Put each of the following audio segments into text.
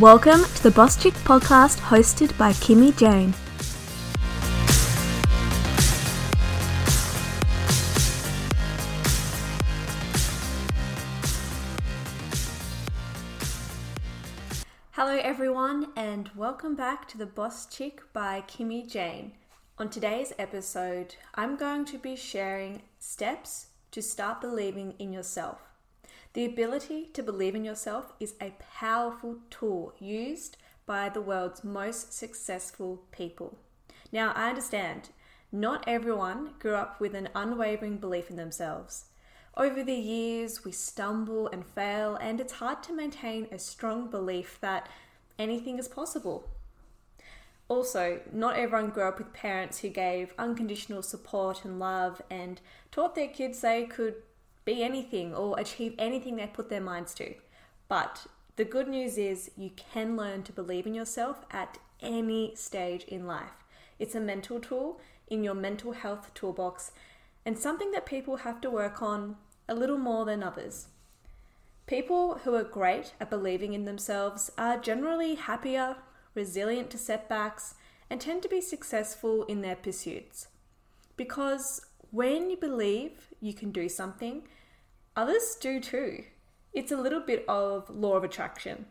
Welcome to the Boss Chick podcast hosted by Kimmi Jayne. Hello, everyone, and welcome back to the Boss Chick by Kimmi Jayne. On today's episode, I'm going to be sharing steps to start believing in yourself. The ability to believe in yourself is a powerful tool used by the world's most successful people. Now, I understand not everyone grew up with an unwavering belief in themselves. Over the years, we stumble and fail, and it's hard to maintain a strong belief that anything is possible. Also, not everyone grew up with parents who gave unconditional support and love and taught their kids they could be anything or achieve anything they put their minds to. But the good news is you can learn to believe in yourself at any stage in life. It's a mental tool in your mental health toolbox and something that people have to work on a little more than others. People who are great at believing in themselves are generally happier, resilient to setbacks, and tend to be successful in their pursuits. Because when you believe you can do something, others do too. It's a little bit of law of attraction.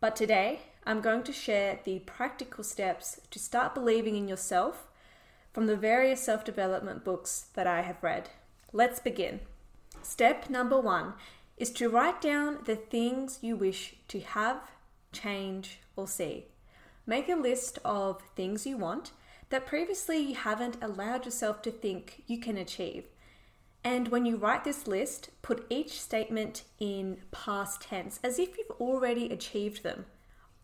But today, I'm going to share the practical steps to start believing in yourself from the various self development books that I have read. Let's begin. Step number one is to write down the things you wish to have, change, or see. Make a list of things you want that previously you haven't allowed yourself to think you can achieve. And when you write this list, put each statement in past tense as if you've already achieved them.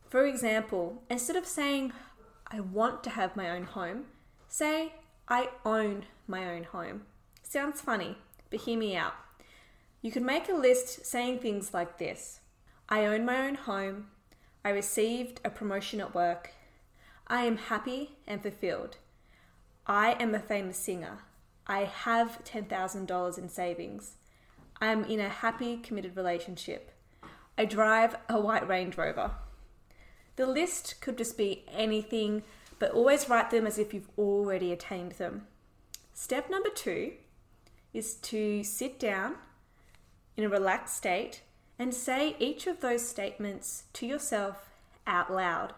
For example, instead of saying, I want to have my own home, say, I own my own home. Sounds funny, but hear me out. You could make a list saying things like this I own my own home. I received a promotion at work. I am happy and fulfilled. I am a famous singer. I have $10,000 in savings. I am in a happy, committed relationship. I drive a white Range Rover. The list could just be anything, but always write them as if you've already attained them. Step number two is to sit down in a relaxed state and say each of those statements to yourself out loud.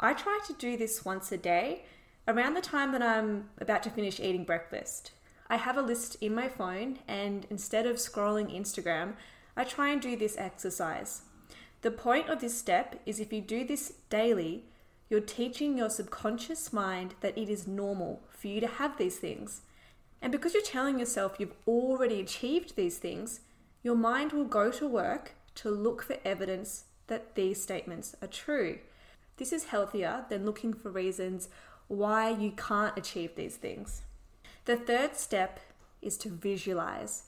I try to do this once a day around the time that I'm about to finish eating breakfast. I have a list in my phone, and instead of scrolling Instagram, I try and do this exercise. The point of this step is if you do this daily, you're teaching your subconscious mind that it is normal for you to have these things. And because you're telling yourself you've already achieved these things, your mind will go to work to look for evidence that these statements are true. This is healthier than looking for reasons why you can't achieve these things. The third step is to visualize.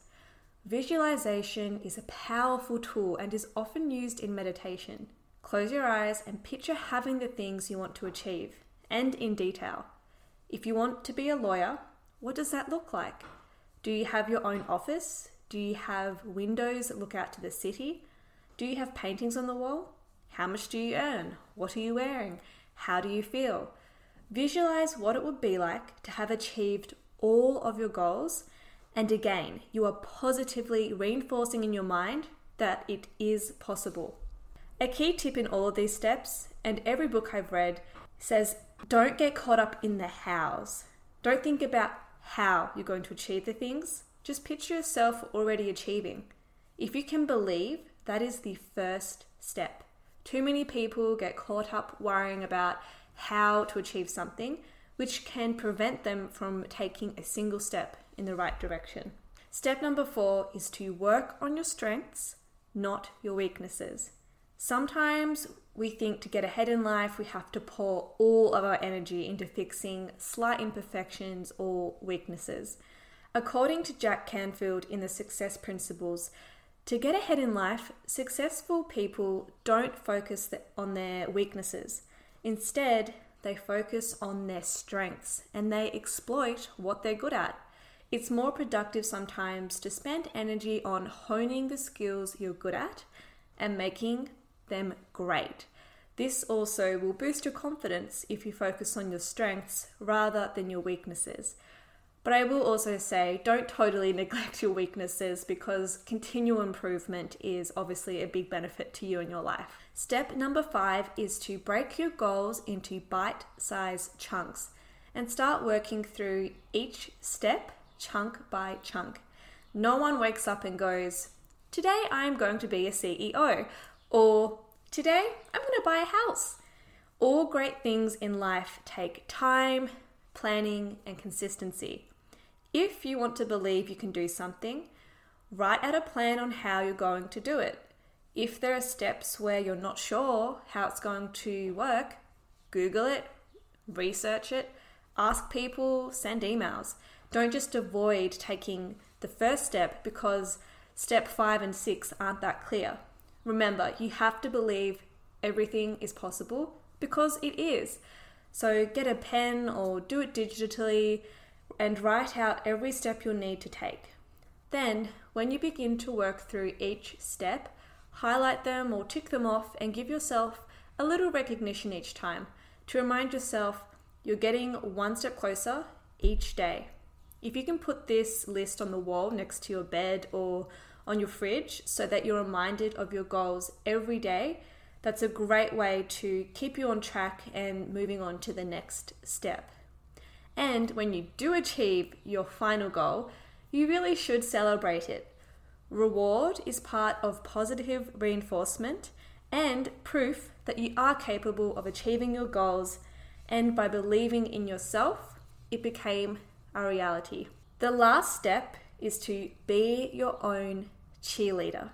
Visualization is a powerful tool and is often used in meditation. Close your eyes and picture having the things you want to achieve, and in detail. If you want to be a lawyer, what does that look like? Do you have your own office? Do you have windows that look out to the city? Do you have paintings on the wall? How much do you earn? What are you wearing? How do you feel? Visualize what it would be like to have achieved all of your goals. And again, you are positively reinforcing in your mind that it is possible. A key tip in all of these steps, and every book I've read, says don't get caught up in the hows. Don't think about how you're going to achieve the things. Just picture yourself already achieving. If you can believe, that is the first step. Too many people get caught up worrying about how to achieve something, which can prevent them from taking a single step in the right direction. Step number four is to work on your strengths, not your weaknesses. Sometimes we think to get ahead in life, we have to pour all of our energy into fixing slight imperfections or weaknesses. According to Jack Canfield in the Success Principles, to get ahead in life, successful people don't focus on their weaknesses. Instead, they focus on their strengths and they exploit what they're good at. It's more productive sometimes to spend energy on honing the skills you're good at and making them great. This also will boost your confidence if you focus on your strengths rather than your weaknesses. But I will also say don't totally neglect your weaknesses because continual improvement is obviously a big benefit to you in your life. Step number five is to break your goals into bite sized chunks and start working through each step chunk by chunk. No one wakes up and goes, Today I'm going to be a CEO, or Today I'm going to buy a house. All great things in life take time, planning, and consistency. If you want to believe you can do something, write out a plan on how you're going to do it. If there are steps where you're not sure how it's going to work, Google it, research it, ask people, send emails. Don't just avoid taking the first step because step five and six aren't that clear. Remember, you have to believe everything is possible because it is. So get a pen or do it digitally and write out every step you'll need to take. Then, when you begin to work through each step, highlight them or tick them off and give yourself a little recognition each time to remind yourself you're getting one step closer each day. If you can put this list on the wall next to your bed or on your fridge so that you're reminded of your goals every day, that's a great way to keep you on track and moving on to the next step. And when you do achieve your final goal, you really should celebrate it. Reward is part of positive reinforcement and proof that you are capable of achieving your goals, and by believing in yourself, it became a reality. The last step is to be your own cheerleader.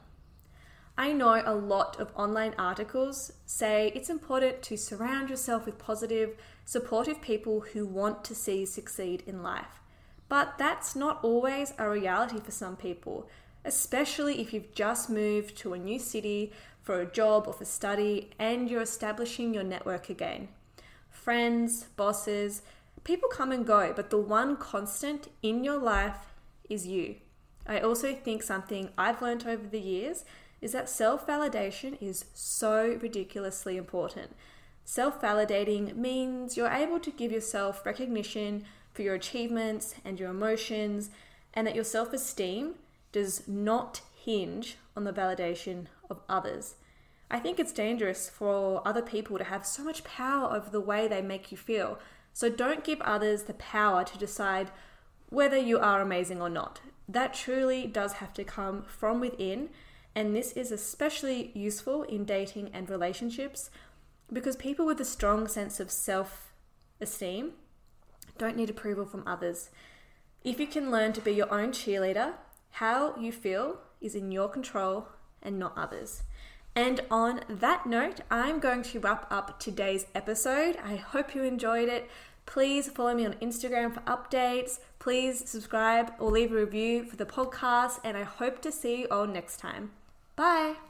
I know a lot of online articles say it's important to surround yourself with positive, supportive people who want to see you succeed in life. But that's not always a reality for some people, especially if you've just moved to a new city for a job or for study and you're establishing your network again. Friends, bosses, people come and go, but the one constant in your life is you. I also think something I've learned over the years is that self validation is so ridiculously important. Self validating means you're able to give yourself recognition for your achievements and your emotions, and that your self esteem does not hinge on the validation of others. I think it's dangerous for other people to have so much power over the way they make you feel. So don't give others the power to decide whether you are amazing or not that truly does have to come from within. And this is especially useful in dating and relationships because people with a strong sense of self esteem don't need approval from others. If you can learn to be your own cheerleader, how you feel is in your control and not others. And on that note, I'm going to wrap up today's episode. I hope you enjoyed it. Please follow me on Instagram for updates. Please subscribe or leave a review for the podcast, and I hope to see you all next time. Bye.